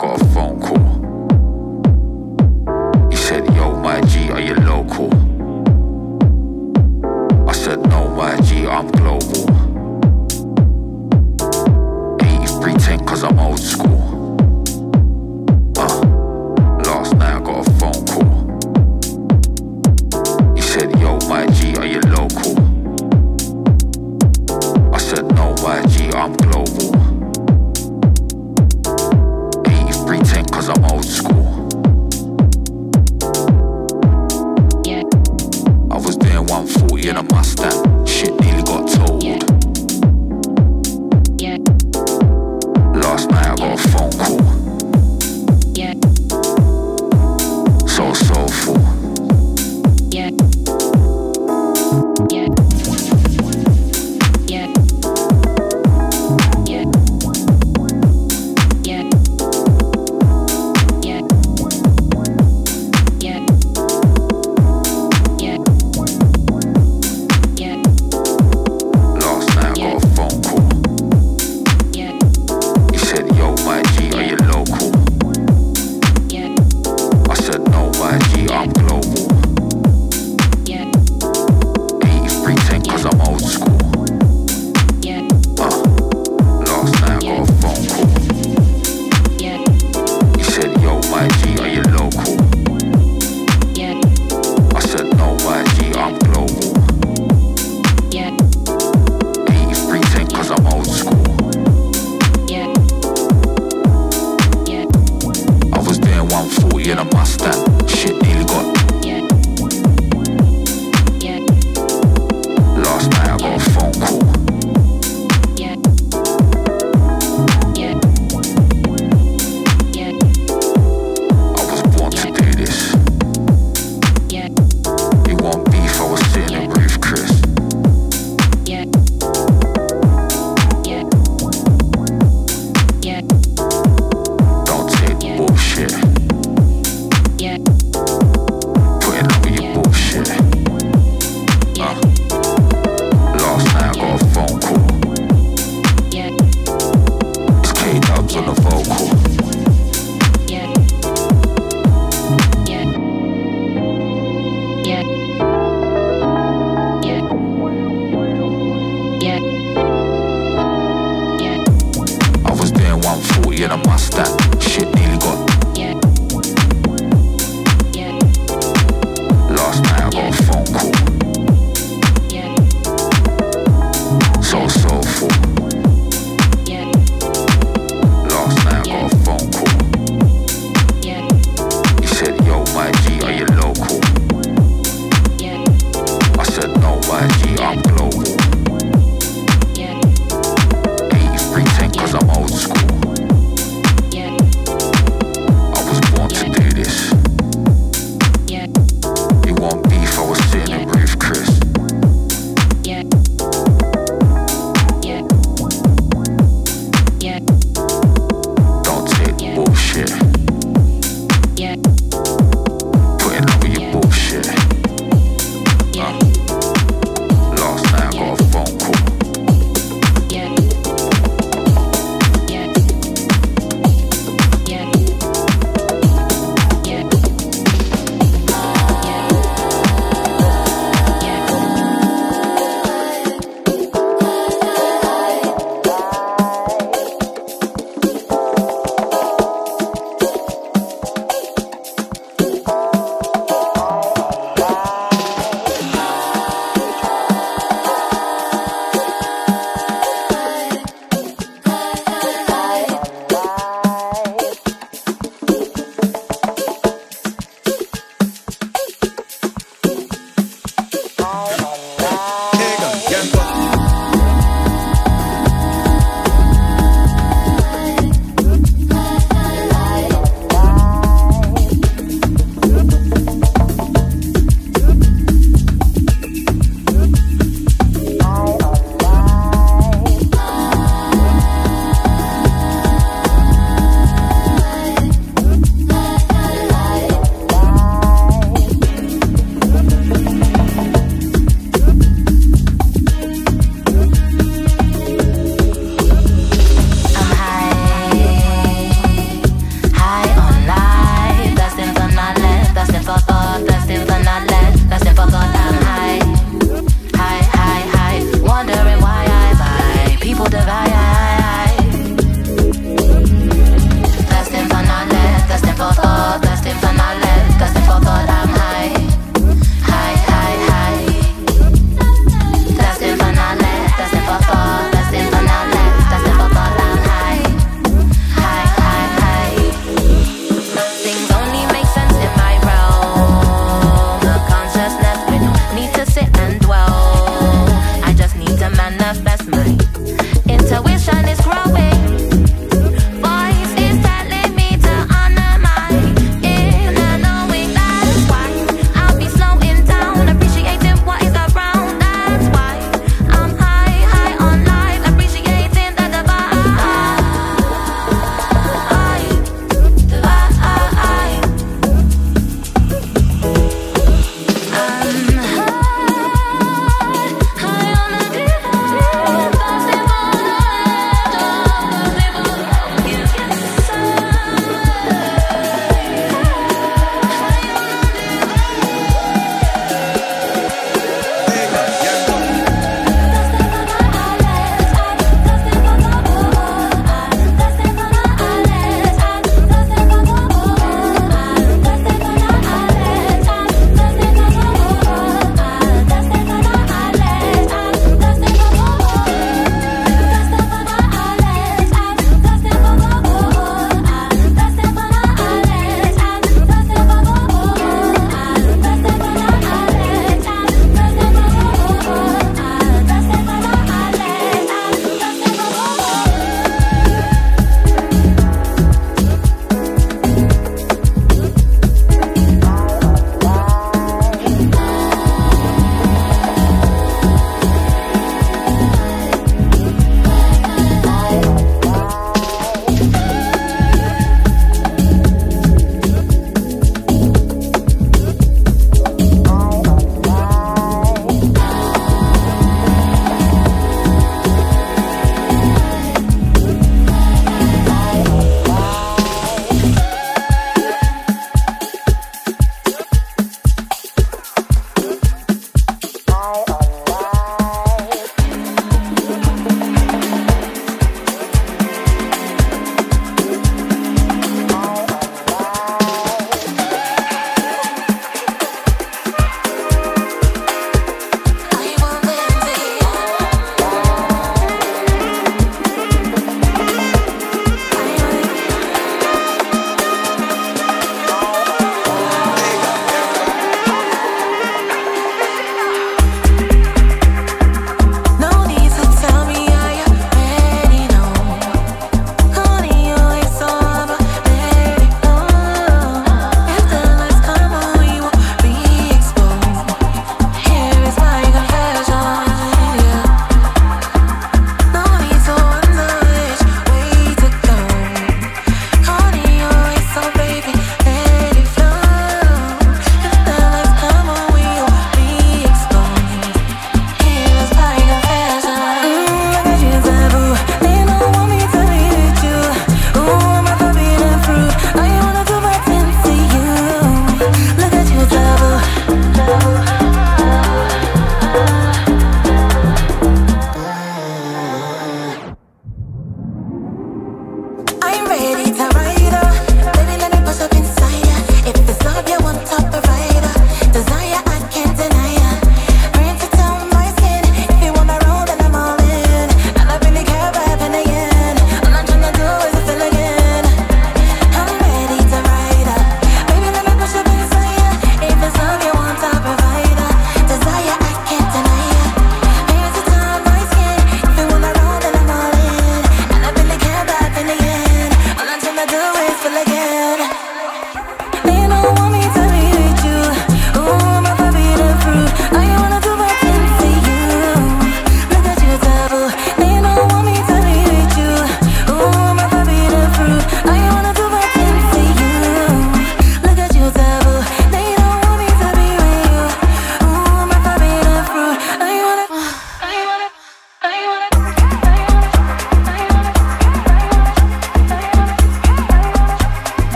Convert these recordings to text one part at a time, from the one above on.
got a phone call.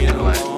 you know what?